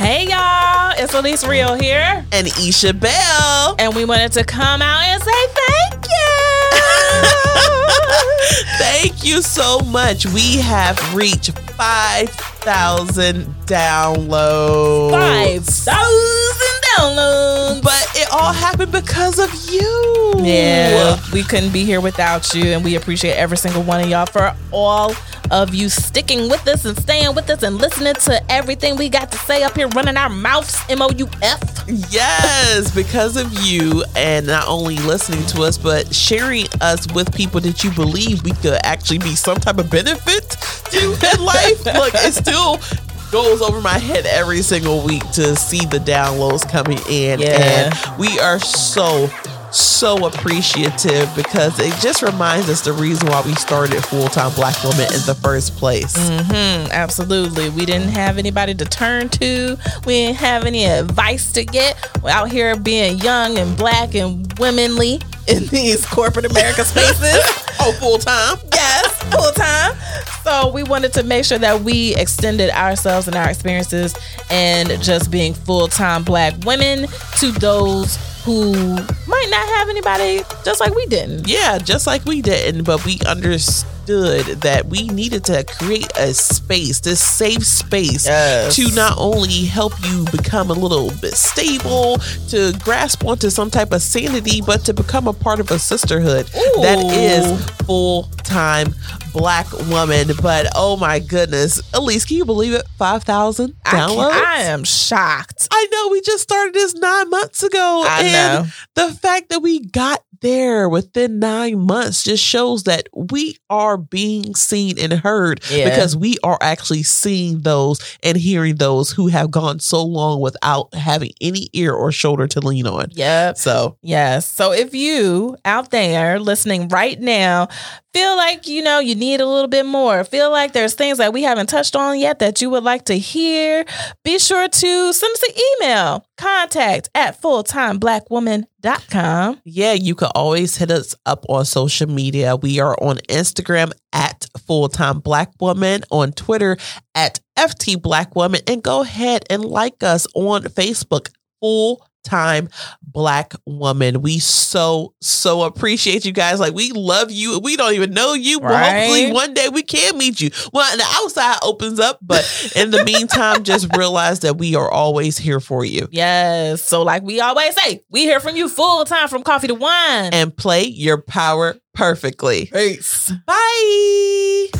Hey y'all, it's Elise Real here. And Isha Bell. And we wanted to come out and say thank you. thank you so much. We have reached 5,000 downloads. 5,000 downloads. But it all happened because of you. Yeah, we couldn't be here without you. And we appreciate every single one of y'all for all of you sticking with us and staying with us and listening to everything we got to say up here, running our mouths, M O U F. Yes, because of you, and not only listening to us, but sharing us with people that you believe we could actually be some type of benefit to in life. Look, it still goes over my head every single week to see the downloads coming in. Yeah. And we are so so appreciative because it just reminds us the reason why we started full time Black Woman in the first place. Mm-hmm, absolutely. We didn't have anybody to turn to, we didn't have any advice to get. We're out here being young and black and womanly in these corporate America spaces. oh, full time? Yes, full time. So we wanted to make sure that we extended ourselves and our experiences and just being full time black women to those who might not have anybody just like we didn't. Yeah, just like we didn't, but we understood that we needed to create a space, this safe space yes. to not only help you become a little bit stable, to grasp onto some type of sanity, but to become a part of a sisterhood Ooh. that is full time black woman. But oh my goodness, Elise, can you believe it? 5,000 downloads? I, I, am shocked. I know we just started this nine months ago. I and know. The fact that we got there within nine months just shows that we are being seen and heard yeah. because we are actually seeing those and hearing those who have gone so long without having any ear or shoulder to lean on. Yep. So, yes. So if you out there listening right now feel like you know you need a little bit more. Feel like there's things that we haven't touched on yet that you would like to hear. Be sure to send us an email. Contact at fulltimeblackwoman.com yeah you can always hit us up on social media. We are on instagram at full-time black woman on twitter at ft black woman and go ahead and like us on facebook full time black woman. We so, so appreciate you guys. Like, we love you. We don't even know you, but right? hopefully one day we can meet you. Well, the outside opens up, but in the meantime, just realize that we are always here for you. Yes. So, like we always say, we hear from you full time from coffee to wine and play your power perfectly. Peace. Bye.